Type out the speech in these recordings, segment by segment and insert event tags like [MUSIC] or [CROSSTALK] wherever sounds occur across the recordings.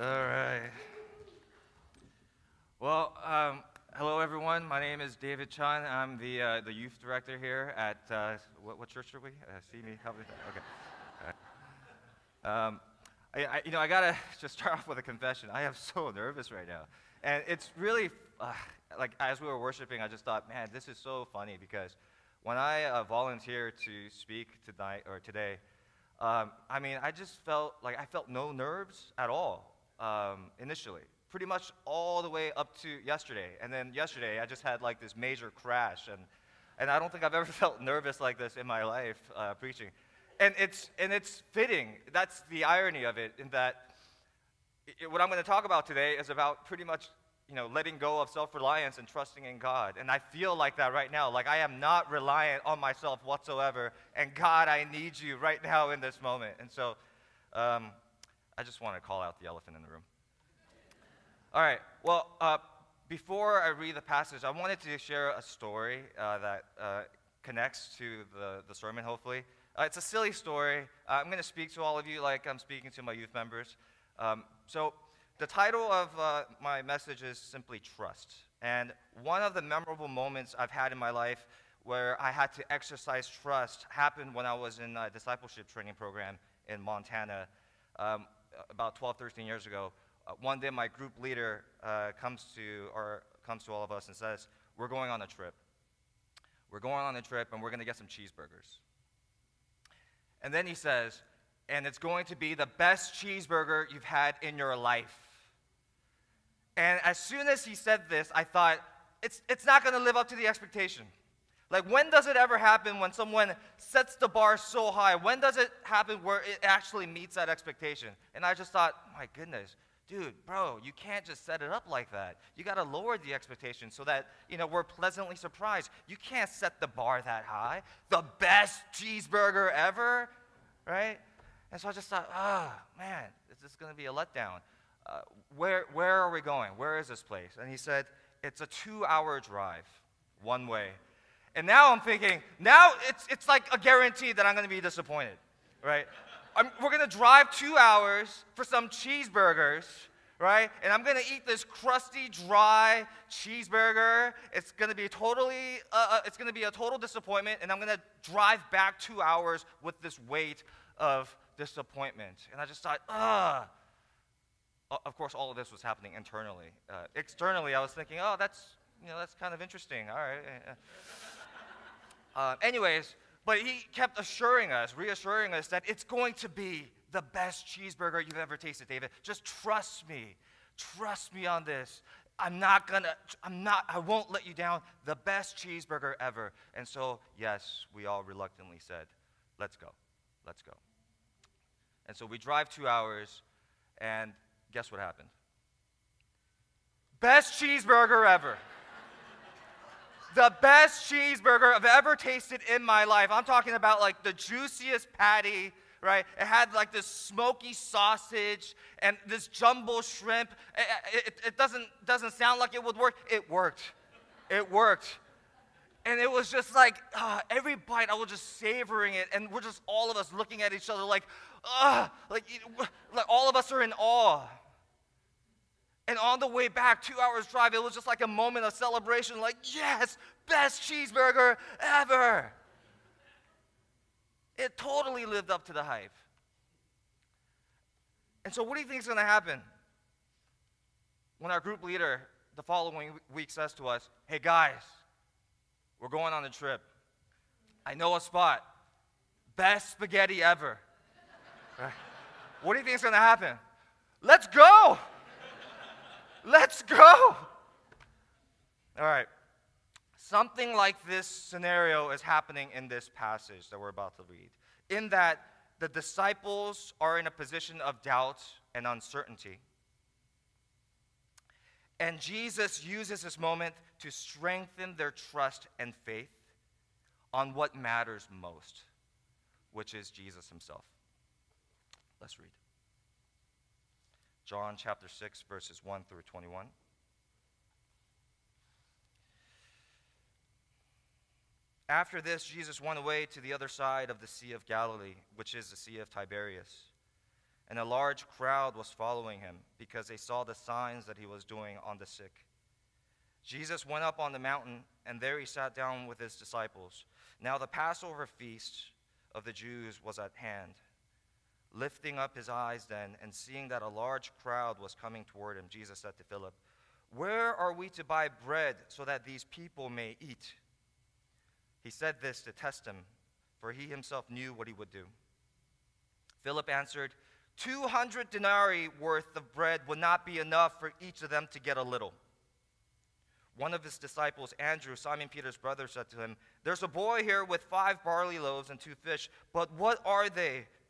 All right. Well, um, hello everyone. My name is David Chun. I'm the uh, the youth director here at uh, what, what, church are we? Uh, see me? Help me. Okay. Um, I, I, you know, I gotta [LAUGHS] just start off with a confession. I am so nervous right now, and it's really uh, like as we were worshiping, I just thought, man, this is so funny because when I uh, volunteered to speak tonight or today, um, I mean, I just felt like I felt no nerves at all um, initially, pretty much all the way up to yesterday. And then yesterday, I just had like this major crash. And, and I don't think I've [LAUGHS] ever felt nervous like this in my life uh, preaching. And it's, and it's fitting. That's the irony of it, in that it, what I'm going to talk about today is about pretty much you know, letting go of self reliance and trusting in God. And I feel like that right now. Like I am not reliant on myself whatsoever. And God, I need you right now in this moment. And so um, I just want to call out the elephant in the room. All right. Well, uh, before I read the passage, I wanted to share a story uh, that uh, connects to the, the sermon, hopefully. Uh, it's a silly story. Uh, I'm going to speak to all of you like I'm speaking to my youth members. Um, so, the title of uh, my message is simply Trust. And one of the memorable moments I've had in my life where I had to exercise trust happened when I was in a discipleship training program in Montana. Um, about 12, 13 years ago, uh, one day my group leader uh, comes to or comes to all of us and says, "We're going on a trip. We're going on a trip, and we're going to get some cheeseburgers." And then he says, "And it's going to be the best cheeseburger you've had in your life." And as soon as he said this, I thought, "It's it's not going to live up to the expectation." Like, when does it ever happen when someone sets the bar so high? When does it happen where it actually meets that expectation? And I just thought, my goodness, dude, bro, you can't just set it up like that. You got to lower the expectation so that, you know, we're pleasantly surprised. You can't set the bar that high. The best cheeseburger ever, right? And so I just thought, ah, oh, man, this is going to be a letdown. Uh, where, where are we going? Where is this place? And he said, it's a two hour drive, one way. And now I'm thinking, now it's, it's like a guarantee that I'm to be disappointed, right? I'm, we're to drive two hours for some cheeseburgers, right? And I'm to eat this crusty, dry cheeseburger. It's to be totally, uh, uh, it's to be a total disappointment. And I'm to drive back two hours with this weight of disappointment. And I just thought, ugh. Of course, all of this was happening internally. Uh, externally, I was thinking, oh, that's, you know, that's kind of interesting. All right. Uh, anyways, but he kept assuring us, reassuring us that it's going to be the best cheeseburger you've ever tasted, David. Just trust me. Trust me on this. I'm not gonna, I'm not, I won't let you down. The best cheeseburger ever. And so, yes, we all reluctantly said, let's go. Let's go. And so we drive two hours, and guess what happened? Best cheeseburger ever the best cheeseburger I've ever tasted in my life. I'm talking about like the juiciest patty, right? It had like this smoky sausage and this jumbo shrimp. It, it, it, doesn't, doesn't sound like it would work. It worked. It worked. And it was just like uh, every bite, I was just savoring it, and we're just all of us looking at each other like, uh, like, like all of us are in awe. And on the way back, two hours drive, it was just like a moment of celebration like, yes, best cheeseburger ever. It totally lived up to the hype. And so, what do you think is going to happen when our group leader the following week says to us, hey guys, we're going on a trip. I know a spot. Best spaghetti ever. [LAUGHS] What do you think is going to happen? Let's go. Let's go. All right. Something like this scenario is happening in this passage that we're about to read. In that the disciples are in a position of doubt and uncertainty. And Jesus uses this moment to strengthen their trust and faith on what matters most, which is Jesus himself. Let's read. John chapter 6, verses 1 through 21. After this, Jesus went away to the other side of the Sea of Galilee, which is the Sea of Tiberias. and a large crowd was following him because they saw the signs that he was doing on the sick. Jesus went up on the mountain, and there he sat down with his disciples. Now the Passover feast of the Jews was at hand. Lifting up his eyes then, and seeing that a large crowd was coming toward him, Jesus said to Philip, Where are we to buy bread so that these people may eat? He said this to test him, for he himself knew what he would do. Philip answered, 200 denarii worth of bread would not be enough for each of them to get a little. One of his disciples, Andrew, Simon Peter's brother, said to him, There's a boy here with five barley loaves and two fish, but what are they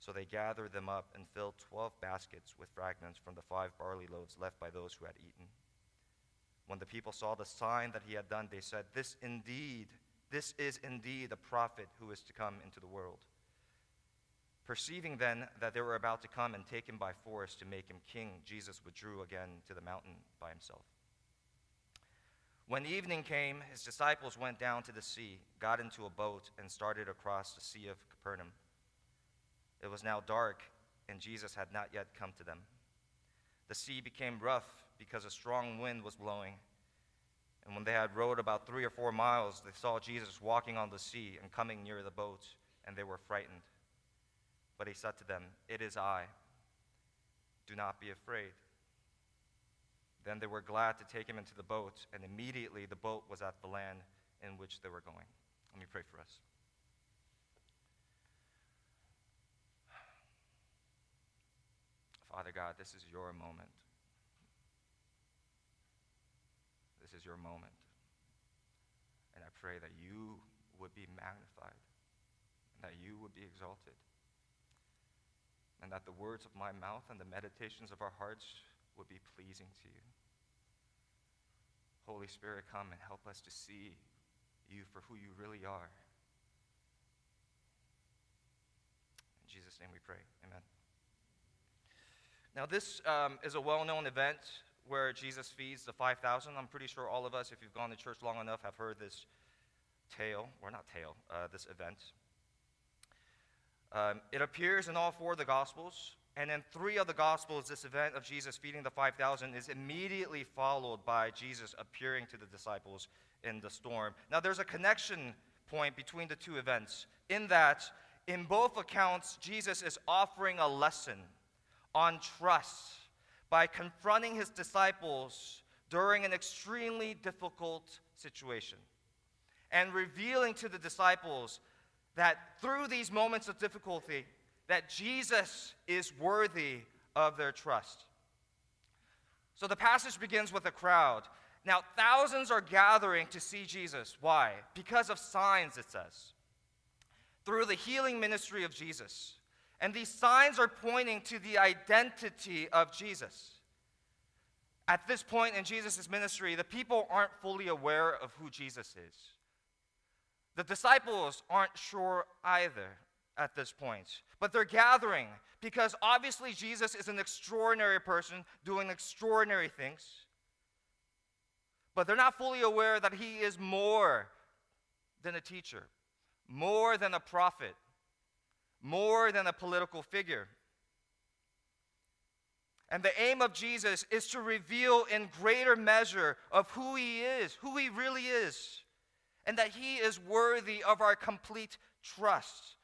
So they gathered them up and filled twelve baskets with fragments from the five barley loaves left by those who had eaten. When the people saw the sign that he had done, they said, This indeed, this is indeed a prophet who is to come into the world. Perceiving then that they were about to come and take him by force to make him king, Jesus withdrew again to the mountain by himself. When evening came, his disciples went down to the sea, got into a boat, and started across the Sea of Capernaum. It was now dark, and Jesus had not yet come to them. The sea became rough because a strong wind was blowing. And when they had rowed about three or four miles, they saw Jesus walking on the sea and coming near the boat, and they were frightened. But he said to them, It is I. Do not be afraid. Then they were glad to take him into the boat, and immediately the boat was at the land in which they were going. Let me pray for us. Father God, this is your moment. This is your moment. And I pray that you would be magnified, and that you would be exalted and that the words of my mouth and the meditations of our hearts would be pleasing to you. Holy Spirit, come and help us to see you for who you really are. In Jesus' name we pray. Amen. Now, this um, is a well known event where Jesus feeds the 5,000. I'm pretty sure all of us, if you've gone to church long enough, have heard this tale, or not tale, uh, this event. Um, it appears in all four of the Gospels, and in three of the Gospels, this event of Jesus feeding the 5,000 is immediately followed by Jesus appearing to the disciples in the storm. Now, there's a connection point between the two events in that, in both accounts, Jesus is offering a lesson on trust by confronting his disciples during an extremely difficult situation and revealing to the disciples that through these moments of difficulty, that Jesus is worthy of their trust. So the passage begins with a crowd. Now, thousands are gathering to see Jesus. Why? Because of signs, it says. Through the healing ministry of Jesus. And these signs are pointing to the identity of Jesus. At this point in Jesus' ministry, the people aren't fully aware of who Jesus is. The disciples aren't sure either at this point, but they're gathering because obviously Jesus is an extraordinary person doing extraordinary things. But they're not fully aware that he is more than a teacher, more than a prophet, more than a political figure. And the aim of Jesus is to reveal in greater measure of who he is, who he really is and that He is worthy of our complete trust.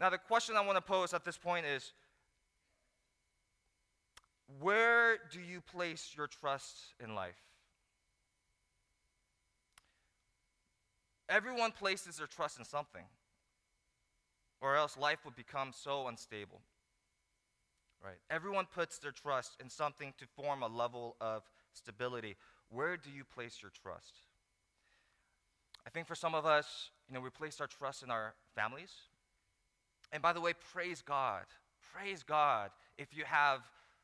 Now, the question I want to pose at this point is where do you place your trust in life? Everyone places their trust in something, or else life would become so unstable. Right? Everyone puts their trust in something to form a level of stability. Where do you place your trust? I think for some of us, you know, we place our trust in our families. And by the way, praise God. praise God if you have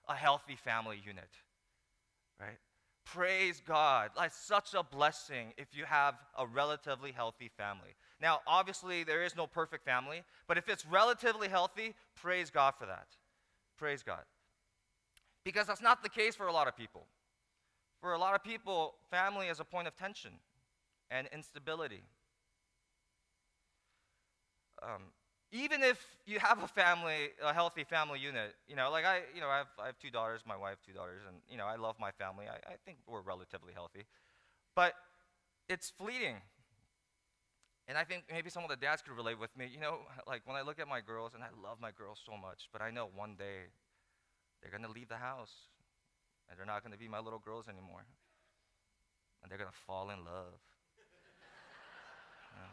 a healthy family unit, right? Praise God. That's such a blessing if you have a relatively healthy family. Now, obviously, there is no perfect family, but if it's relatively healthy, praise God for that. Praise God. Because that's not the case for a lot of people. For a lot of people, family is a point of tension and instability. Um, even if you have a family, a healthy family unit, you know, like I, you know, I have, I have two daughters, my wife, two daughters, and, you know, I love my family. I, I think we're relatively healthy. But it's fleeting. And I think maybe some of the dads could relate with me. You know, like when I look at my girls, and I love my girls so much, but I know one day they're going to leave the house, and they're not going to be my little girls anymore. And they're going to fall in love. [LAUGHS] you know,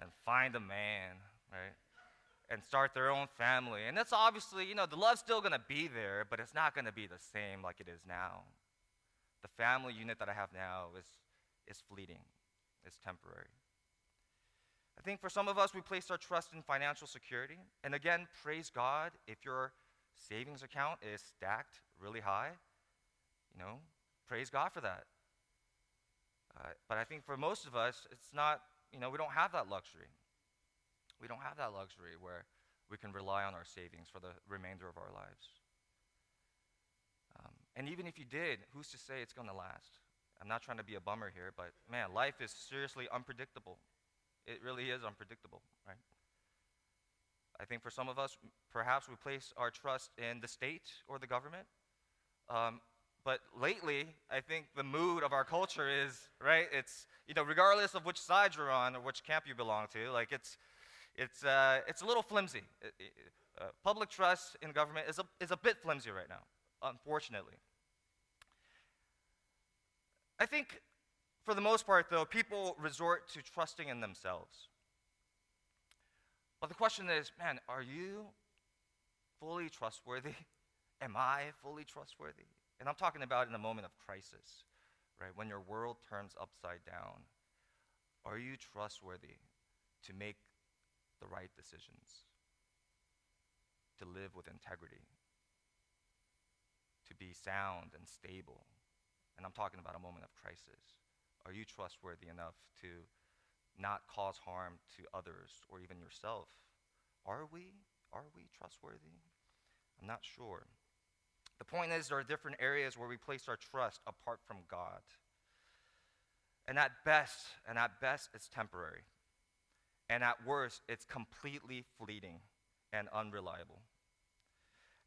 and find a man right? And start their own family. And that's obviously, you know, the love's still to be there, but it's not to be the same like it is now. The family unit that I have now is, is fleeting, it's temporary. I think for some of us, we place our trust in financial security. And again, praise God if your savings account is stacked really high. You know, praise God for that. Uh, but I think for most of us, it's not, you know, we don't have that luxury. We don't have that luxury where we can rely on our savings for the remainder of our lives. Um, and even if you did, who's to say it's going to last? I'm not trying to be a bummer here, but man, life is seriously unpredictable. It really is unpredictable, right? I think for some of us, perhaps we place our trust in the state or the government. Um, but lately, I think the mood of our culture is, right? It's, you know, regardless of which side you're on or which camp you belong to, like it's, it's, uh, it's a little flimsy. Uh, public trust in government is a, is a bit flimsy right now, unfortunately. I think, for the most part, though, people resort to trusting in themselves. But the question is man, are you fully trustworthy? [LAUGHS] Am I fully trustworthy? And I'm talking about in a moment of crisis, right? When your world turns upside down. Are you trustworthy to make the right decisions, to live with integrity, to be sound and stable. And I'm talking about a moment of crisis. Are you trustworthy enough to not cause harm to others or even yourself? Are we? Are we trustworthy? I'm not sure. The point is, there are different areas where we place our trust apart from God. And at best, and at best, it's temporary and at worst, it's completely fleeting and unreliable.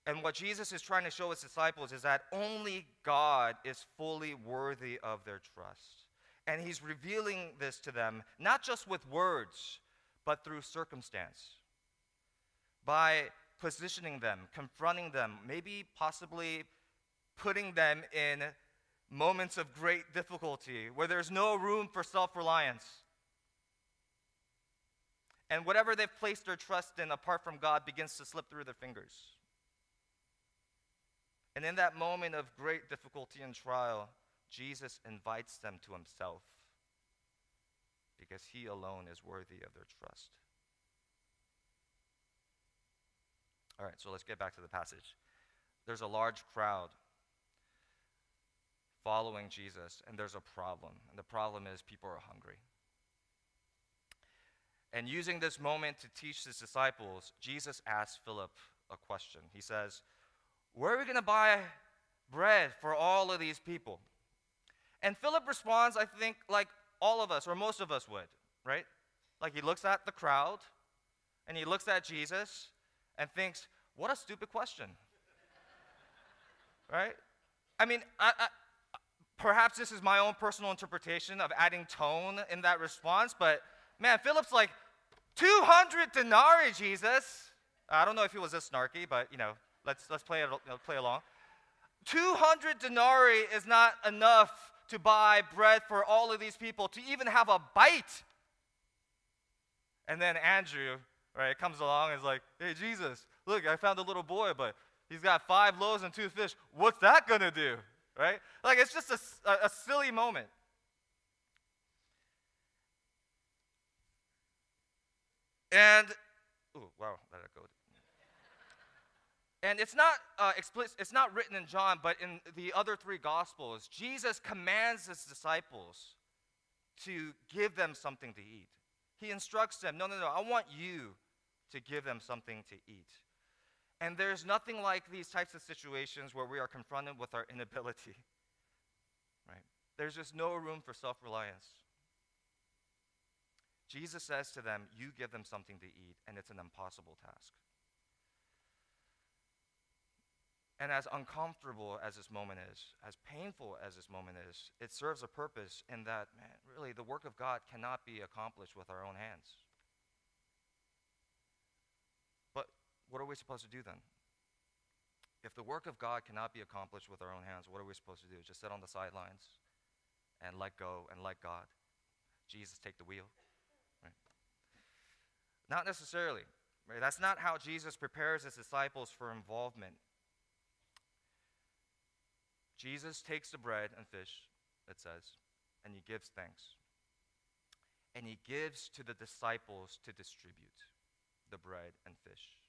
And what Jesus is trying to show his disciples is that only God is fully worthy of their trust. And he's revealing this to them, not just with words, but through circumstance. By positioning them, confronting them, maybe possibly putting them in moments of great difficulty where there's no room for self reliance and whatever they've placed their trust in apart from God begins to slip through their fingers. And in that moment of great difficulty and trial, Jesus invites them to himself because he alone is worthy of their trust. All right, so let's get back to the passage. There's a large crowd following Jesus, and there's a problem. And the problem is people are hungry. And using this moment to teach his disciples, Jesus asks Philip a question. He says, Where are we going to buy bread for all of these people? And Philip responds, I think, like all of us, or most of us would, right? Like he looks at the crowd and he looks at Jesus and thinks, What a stupid question. [LAUGHS] right? I mean, I, I, perhaps this is my own personal interpretation of adding tone in that response, but man, Philip's like, 200 denarii, Jesus. I don't know if he was this snarky, but you know, let's, let's play, you know, play along. 200 denarii is not enough to buy bread for all of these people to even have a bite. And then Andrew, right, comes along and is like, hey, Jesus, look, I found a little boy, but he's got five loaves and two fish. What's that going to do? Right? Like, it's just a, a, a silly moment. And, oh, wow, let it go. And it's not uh, explicit, it's not written in John, but in the other three gospels, Jesus commands his disciples to give them something to eat. He instructs them, no, no, no, I want you to give them something to eat. And there's nothing like these types of situations where we are confronted with our inability. [LAUGHS] Right? There's just no room for self reliance. Jesus says to them, You give them something to eat, and it's an impossible task. And as uncomfortable as this moment is, as painful as this moment is, it serves a purpose in that, man, really, the work of God cannot be accomplished with our own hands. But what are we supposed to do then? If the work of God cannot be accomplished with our own hands, what are we supposed to do? Just sit on the sidelines and let go and let God. Jesus take the wheel. Not necessarily. Right? That's not how Jesus prepares his disciples for involvement Jesus takes the bread and fish, it says, and he gives thanks. And he gives to the disciples to distribute the bread and fish.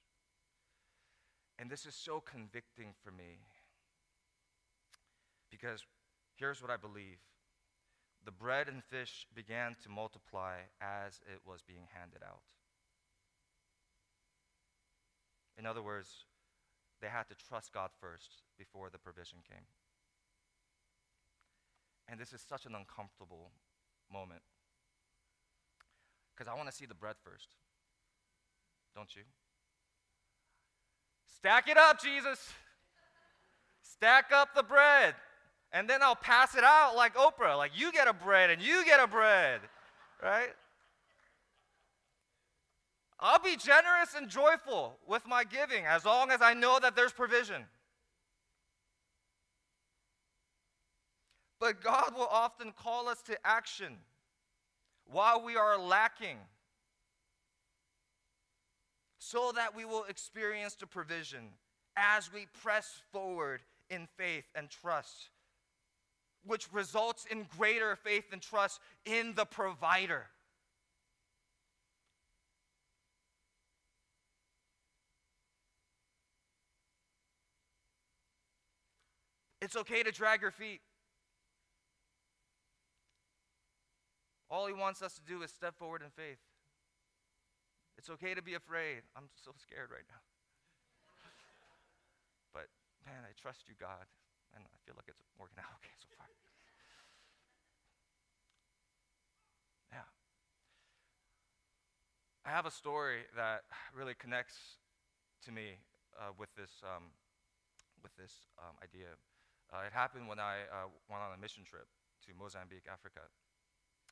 And this is so convicting for me because here's what I believe the bread and fish began to multiply as it was being handed out. In other words, they had to trust God first before the provision came. And this is such an uncomfortable moment. Because I want to see the bread first. Don't you? Stack it up, Jesus. Stack up the bread. And then I'll pass it out like Oprah. Like, you get a bread and you get a bread. Right? I'll be generous and joyful with my giving as long as I know that there's provision. But God will often call us to action while we are lacking so that we will experience the provision as we press forward in faith and trust, which results in greater faith and trust in the provider. It's okay to drag your feet. All he wants us to do is step forward in faith. It's okay to be afraid. I'm so scared right now. [LAUGHS] but man, I trust you, God. And I feel like it's working out [LAUGHS] okay so far. Yeah. I have a story that really connects to me uh, with this, um, with this um, idea. Uh, it happened when I uh, went on a mission trip to Mozambique, Africa.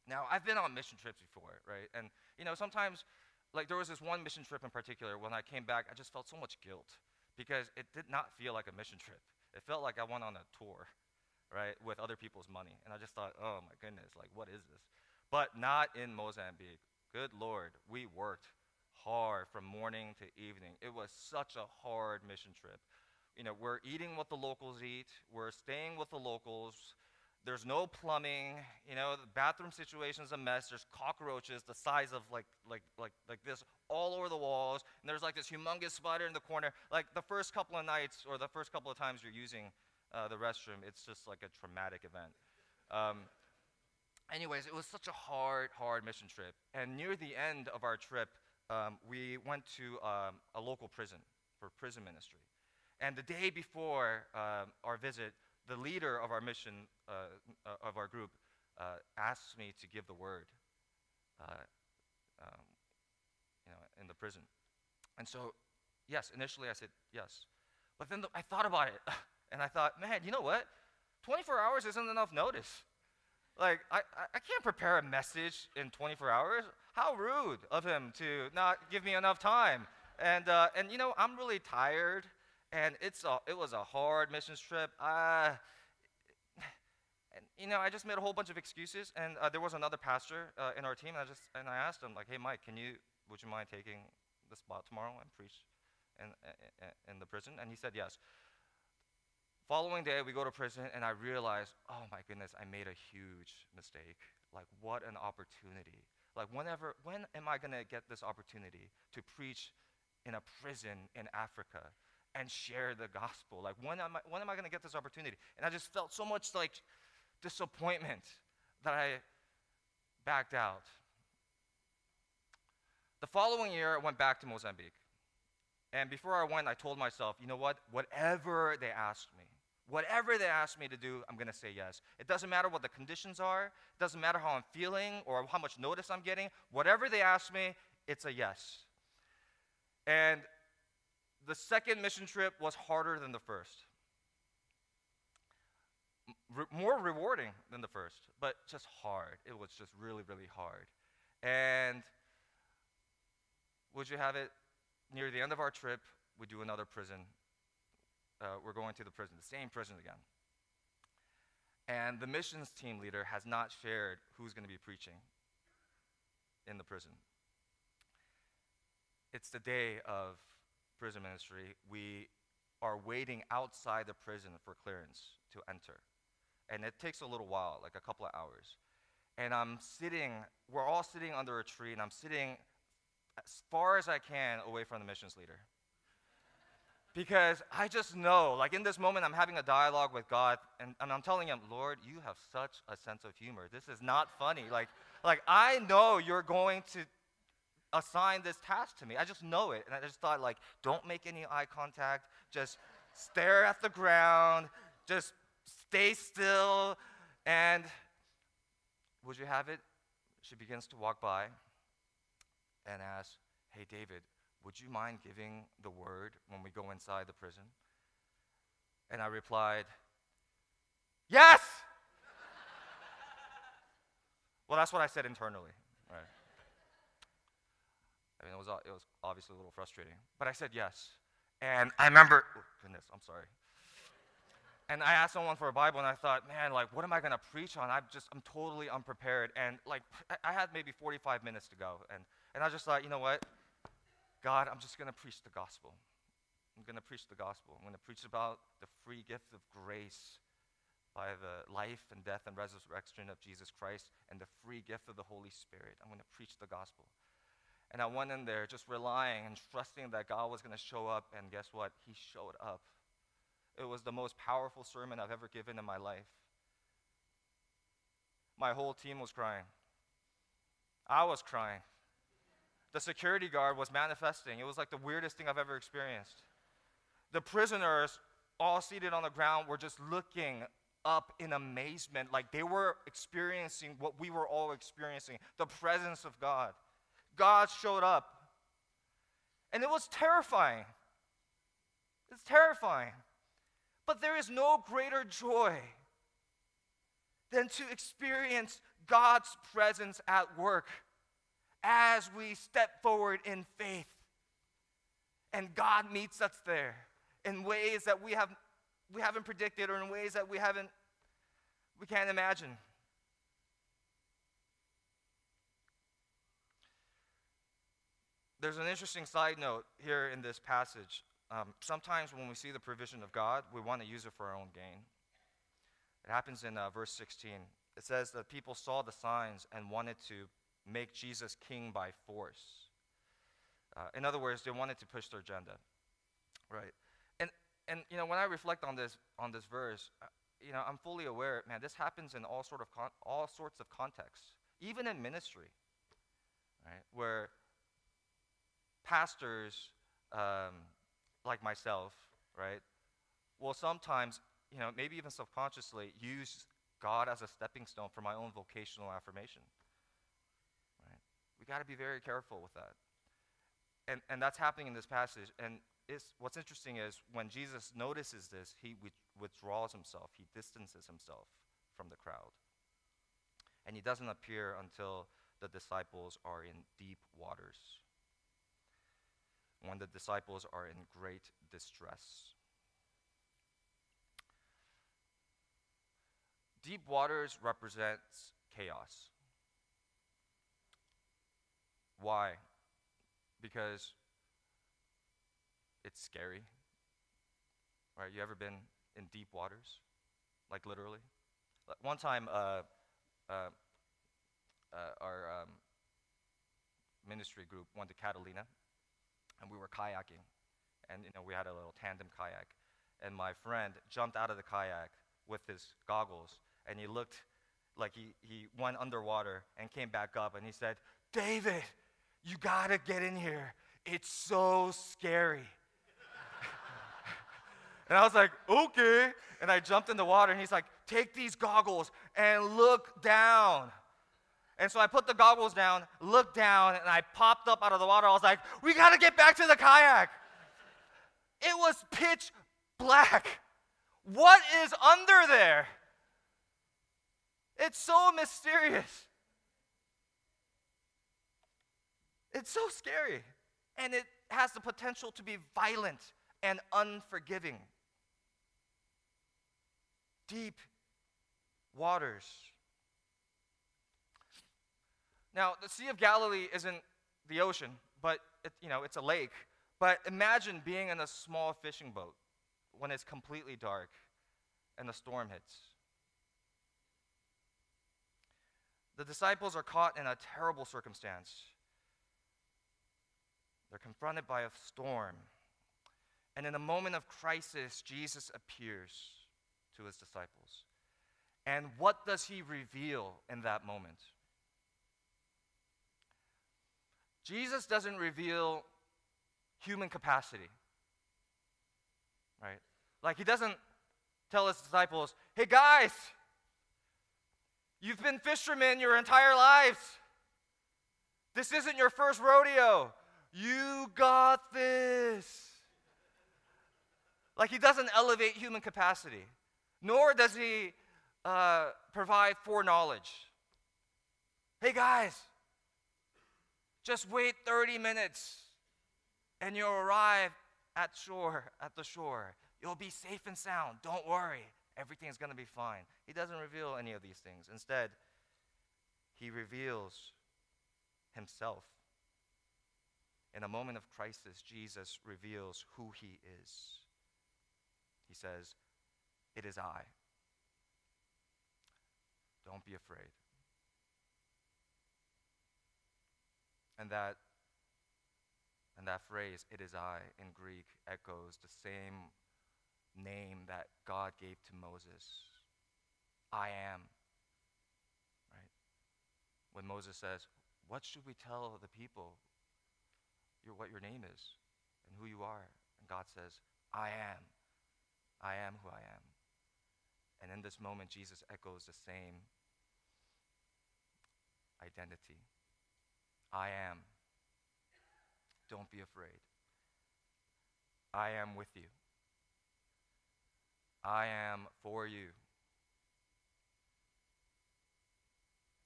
Now, I've been on mission trips before, right? And, you know, sometimes, like, there was this one mission trip in particular, when I came back, I just felt so much guilt because it did not feel like a mission trip. It felt like I went on a tour, right, with other people's money. And I just thought, oh my goodness, like, what is this? But not in Mozambique. Good Lord, we worked hard from morning to evening. It was such a hard mission trip. You know, we're eating what the locals eat, we're staying with the locals, there's no plumbing. You know, the bathroom situation is a mess. There's cockroaches the size of like, like, like, like this all over the walls. And there's like this humongous spider in the corner. Like the first couple of nights or the first couple of times you're using uh, the restroom, it's just like a traumatic event. Um, anyways, it was such a hard, hard mission trip. And near the end of our trip, um, we went to um, a local prison for prison ministry. And the day before um, our visit, the leader of our mission, uh, uh, of our group, uh, asked me to give the word, uh, um, you know, in the prison. And so, yes, initially I said yes. But then the, I thought about it, [LAUGHS] and I thought, man, you know what? 24 hours isn't enough notice. Like, I, I can't prepare a message in 24 hours. How rude of him to not give me enough time. And, uh, and you know, I'm really tired and it's a, it was a hard missions trip. And you know, I just made a whole bunch of excuses, and uh, there was another pastor uh, in our team, and I just and I asked him like, "Hey, Mike, can you would you mind taking the spot tomorrow and preach in, in, in the prison?" And he said yes. Following day, we go to prison, and I realized, oh my goodness, I made a huge mistake. Like, what an opportunity! Like, whenever, when am I gonna get this opportunity to preach in a prison in Africa? And share the gospel. Like, when am I, when am I going to get this opportunity? And I just felt so much like disappointment that I backed out. The following year, I went back to Mozambique. And before I went, I told myself, you know what? Whatever they ask me, whatever they ask me to do, I'm going to say yes. It doesn't matter what the conditions are, it doesn't matter how I'm feeling or how much notice I'm getting. Whatever they ask me, it's a yes. And the second mission trip was harder than the first. Re- more rewarding than the first, but just hard. It was just really, really hard. And would you have it? Near the end of our trip, we do another prison. Uh, we're going to the prison, the same prison again. And the missions team leader has not shared who's going to be preaching in the prison. It's the day of prison ministry. We are waiting outside the prison for clearance to enter. And it takes a little while, like a couple of hours. And I'm sitting, we're all sitting under a tree, and I'm sitting as far as I can away from the missions leader. because I just know, like in this moment, I'm having a dialogue with God, and, and I'm telling him, Lord, you have such a sense of humor. This is not funny. Like, like I know you're going to assign this task to me. I just know it. And I just thought, like, don't make any eye contact. Just stare at the ground. Just stay still. And would you have it? She begins to walk by and asks, Hey, David, would you mind giving the word when we go inside the prison? And I replied, Yes! [LAUGHS] well, that's what I said internally, right? I mean, it was, uh, it was obviously a little frustrating, but I said yes. And I remember, oh, goodness, I'm sorry. And I asked someone for a Bible, and I thought, man, like, what am I going to preach on? I'm just, I'm totally unprepared. And, like, I had maybe 45 minutes to go. And and I just thought, you know what? God, I'm just going to preach the gospel. I'm going to preach the gospel. I'm going to preach about the free gift of grace by the life and death and resurrection of Jesus Christ and the free gift of the Holy Spirit. I'm going to preach the gospel. And I went in there just relying and trusting that God was going to show up. And guess what? He showed up. It was the most powerful sermon I've ever given in my life. My whole team was crying. I was crying the security guard was manifesting. It was like the weirdest thing I've ever experienced. The prisoners, all seated on the ground, were just looking up in amazement, like they were experiencing what we were all experiencing the presence of God. God showed up. And it was terrifying. It's terrifying. But there is no greater joy than to experience God's presence at work as we step forward in faith. And God meets us there in ways that we, have, we haven't predicted or in ways that we haven't, we can't imagine. There's an interesting side note here in this passage. Um, sometimes when we see the provision of God, we want to use it for our own gain. It happens in uh, verse 16. It says that people saw the signs and wanted to make Jesus king by force. Uh, in other words, they wanted to push their agenda, right? And and you know when I reflect on this on this verse, uh, you know I'm fully aware, man, this happens in all sort of con- all sorts of contexts, even in ministry, right? Where pastors um, like myself, right, will sometimes, you know, maybe even subconsciously use God as a stepping stone for my own vocational affirmation. Right? We got to be very careful with that. And, and that's happening in this passage. And what's interesting is when Jesus notices this, he withdraws himself, he distances himself from the crowd. And he doesn't appear until the disciples are in deep waters, when the disciples are in great distress. Deep waters represents chaos. Why? Because it's scary. Right? You ever been in deep waters? Like literally? One time, uh, uh, uh, our um, ministry group went to Catalina, and we were kayaking. and you know, we had a little tandem kayak. And my friend jumped out of the kayak with his goggles, and he looked like he, he went underwater and came back up, and he said, David, you gotta get in here. It's so scary. [LAUGHS] and I was like, okay. And I jumped in the water, and he's like, take these goggles and look down. And so I put the goggles down, looked down, and I popped up out of the water. I was like, we gotta get back to the kayak. It was pitch black. What is under there? It's so mysterious. It's so scary. And it has the potential to be violent and unforgiving. Deep waters. Now, the Sea of Galilee isn't the ocean, but it, you know, it's a lake. But imagine being in a small fishing boat when it's completely dark and the storm hits. The disciples are caught in a terrible circumstance. They're confronted by a storm. And in a moment of crisis, Jesus appears to his disciples. And what does he reveal in that moment? Jesus doesn't reveal human capacity, right? Like, he doesn't tell his disciples, hey guys, you've been fishermen your entire lives. This isn't your first rodeo. You got this. Like, he doesn't elevate human capacity, nor does he uh, provide foreknowledge. Hey guys, just wait 30 minutes and you'll arrive at shore, at the shore. You'll be safe and sound. Don't worry. Everything's going to be fine. He doesn't reveal any of these things. Instead, he reveals himself. In a moment of crisis, Jesus reveals who he is. He says, It is I. Don't be afraid. And that and that phrase, it is I, in Greek, echoes the same name that God gave to Moses I am. Right? When Moses says, What should we tell the people your, what your name is and who you are? And God says, I am. I am who I am. And in this moment, Jesus echoes the same identity. I am. Don't be afraid. I am with you. I am for you.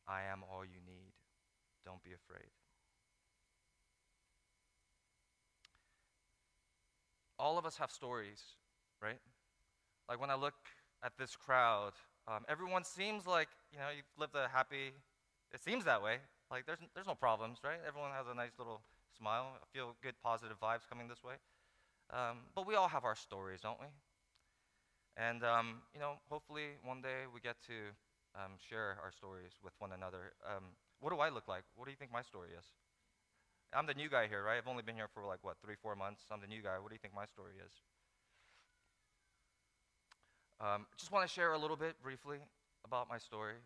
I am all you need. Don't be afraid. All of us have stories, right? Like when I look at this crowd, um, everyone seems like, you know, you've lived a happy, it seems that way. Like there's, there's no problems, right? Everyone has a nice little smile. I feel good, positive vibes coming this way. Um, but we all have our stories, don't we? And, um, you know, hopefully one day we get to um, share our stories with one another. Um, what do I look like? What do you think my story is? I'm the new guy here, right? I've only been here for like, what, three, four months? I'm the new guy. What do you think my story is? Um, just want to share a little bit briefly about my story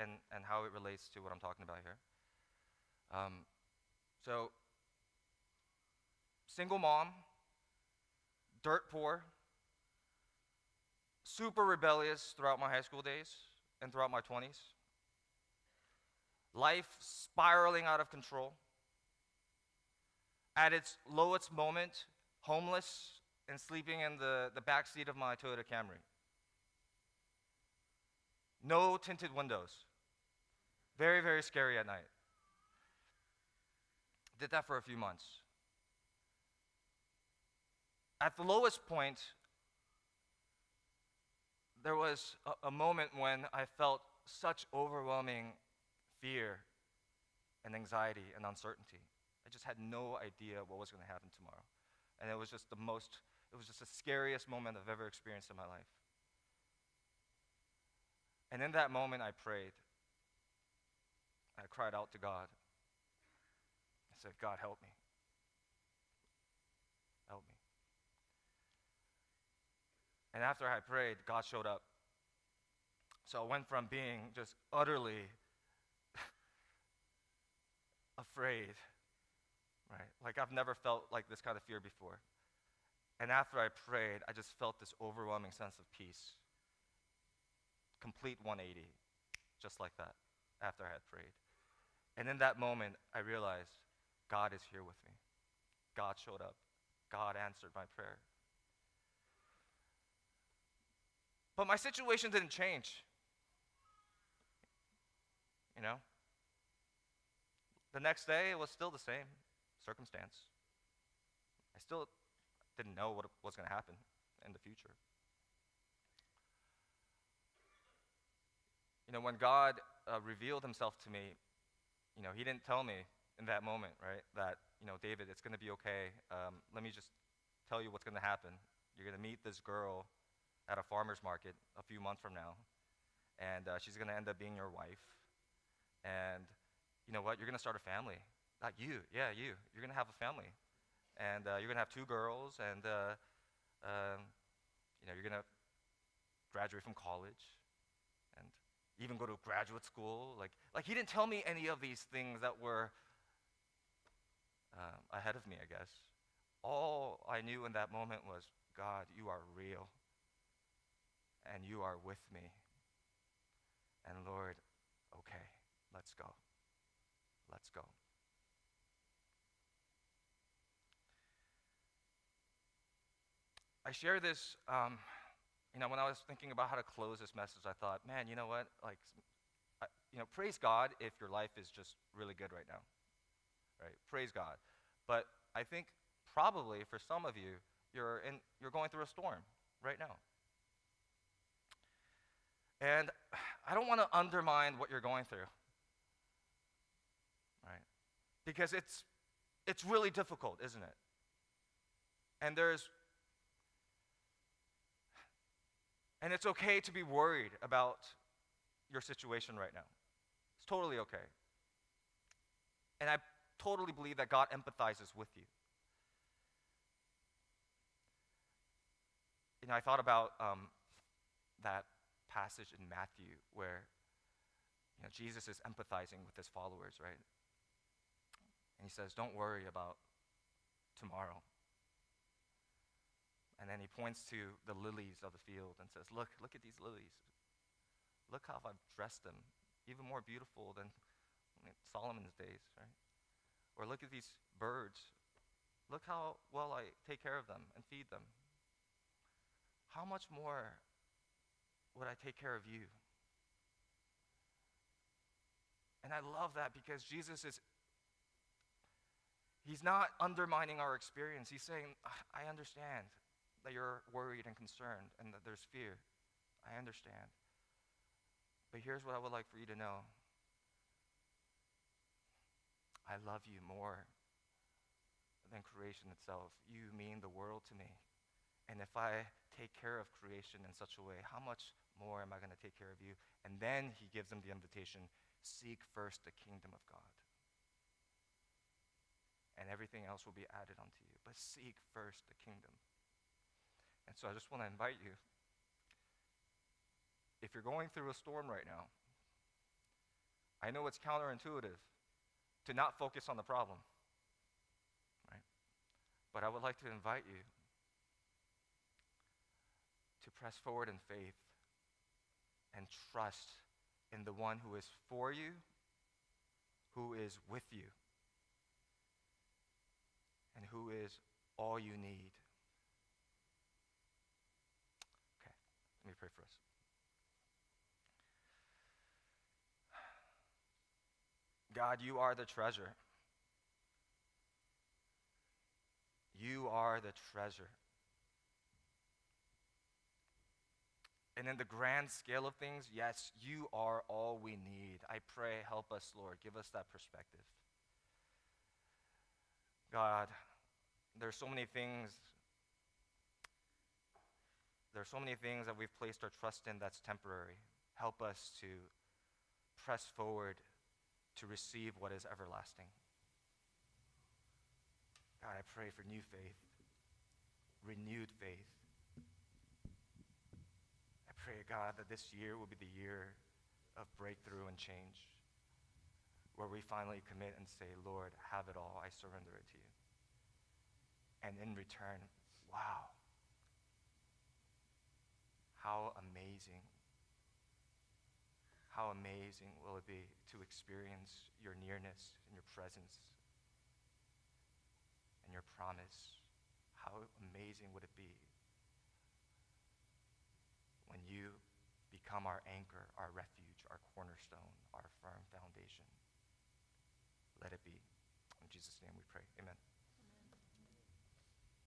and, and how it relates to what I'm talking about here. Um, so, single mom, dirt poor, super rebellious throughout my high school days and throughout my 20s. Life spiraling out of control. At its lowest moment, homeless and sleeping in the, the back seat of my Toyota Camry. No tinted windows. Very, very scary at night. Did that for a few months. At the lowest point, there was a, a, moment when I felt such overwhelming fear and anxiety and uncertainty. I just had no idea what was going to happen tomorrow. And it was just the most, it was just the scariest moment I've ever experienced in my life. And in that moment, I prayed. I cried out to God. I said, God, help me. Help me. And after I prayed, God showed up. So I went from being just utterly [LAUGHS] afraid, right? Like I've never felt like this kind of fear before. And after I prayed, I just felt this overwhelming sense of peace. Complete 180, just like that, after I had prayed. And in that moment, I realized God is here with me. God showed up. God answered my prayer. But my situation didn't change. You know? The next day, it was still the same circumstance. I still didn't know what was going to happen in the future. You know, when God uh, revealed himself to me, you know, he didn't tell me in that moment, right, that, you know, David, it's going to be okay. Um, let me just tell you what's going to happen. You're going to meet this girl at a farmer's market a few months from now, and uh, she's going to end up being your wife. And you know what? You're going to start a family. Not you, yeah, you. You're going to have a family. And uh, you're going to have two girls, and uh, um, you know, you're going to graduate from college even go to graduate school. Like, like he didn't tell me any of these things that were um, ahead of me, I guess. All I knew in that moment was, God, you are real, and you are with me. And Lord, okay, let's go. Let's go. I share this, um, you know, when I was thinking about how to close this message, I thought, man, you know what? Like, I, you know, praise God if your life is just really good right now, right? Praise God. But I think probably for some of you, you're, in, you're going through a storm right now. And [SIGHS] I don't want to undermine what you're going through, right? Because it's, it's really difficult, isn't it? And there's, and it's okay to be worried about your situation right now. It's totally okay. And I totally believe that God empathizes with you. You know, I thought about um, that passage in Matthew where you know, Jesus is empathizing with his followers, right? And he says, Don't worry about tomorrow. And then he points to the lilies of the field and says, Look, look at these lilies. Look how I've dressed them, even more beautiful than Solomon's days, right? Or look at these birds. Look how well I take care of them and feed them. How much more would I take care of you? And I love that because Jesus is, he's not undermining our experience. He's saying, I understand that you're worried and concerned and that there's fear. I understand. But here's what I would like for you to know I love you more than creation itself. You mean the world to me. And if I take care of creation in such a way, how much more am I going to take care of you? And then he gives them the invitation seek first the kingdom of God. And everything else will be added unto you. But seek first the kingdom. And so I just want to invite you if you're going through a storm right now, I know it's counterintuitive to not focus on the problem, right? But I would like to invite you to press forward in faith and trust in the one who is for you, who is with you, and who is all you need. Okay, let me pray for us. God, you are the treasure. You are the treasure. And in the grand scale of things, yes, you are all we need. I pray, help us, Lord. Give us that perspective. God, there's so many things. There's so many things that we've placed our trust in that's temporary. Help us to press forward to receive what is everlasting. God, I pray for new faith, renewed faith, I pray, God, that this year will be the year of breakthrough and change, where we finally commit and say, Lord, have it all. I surrender it to you. And in return, wow, how amazing how amazing will it be to experience your nearness and your presence and your promise? How amazing would it be when you become our anchor, our refuge, our cornerstone, our firm foundation? Let it be. In Jesus' name we pray. Amen.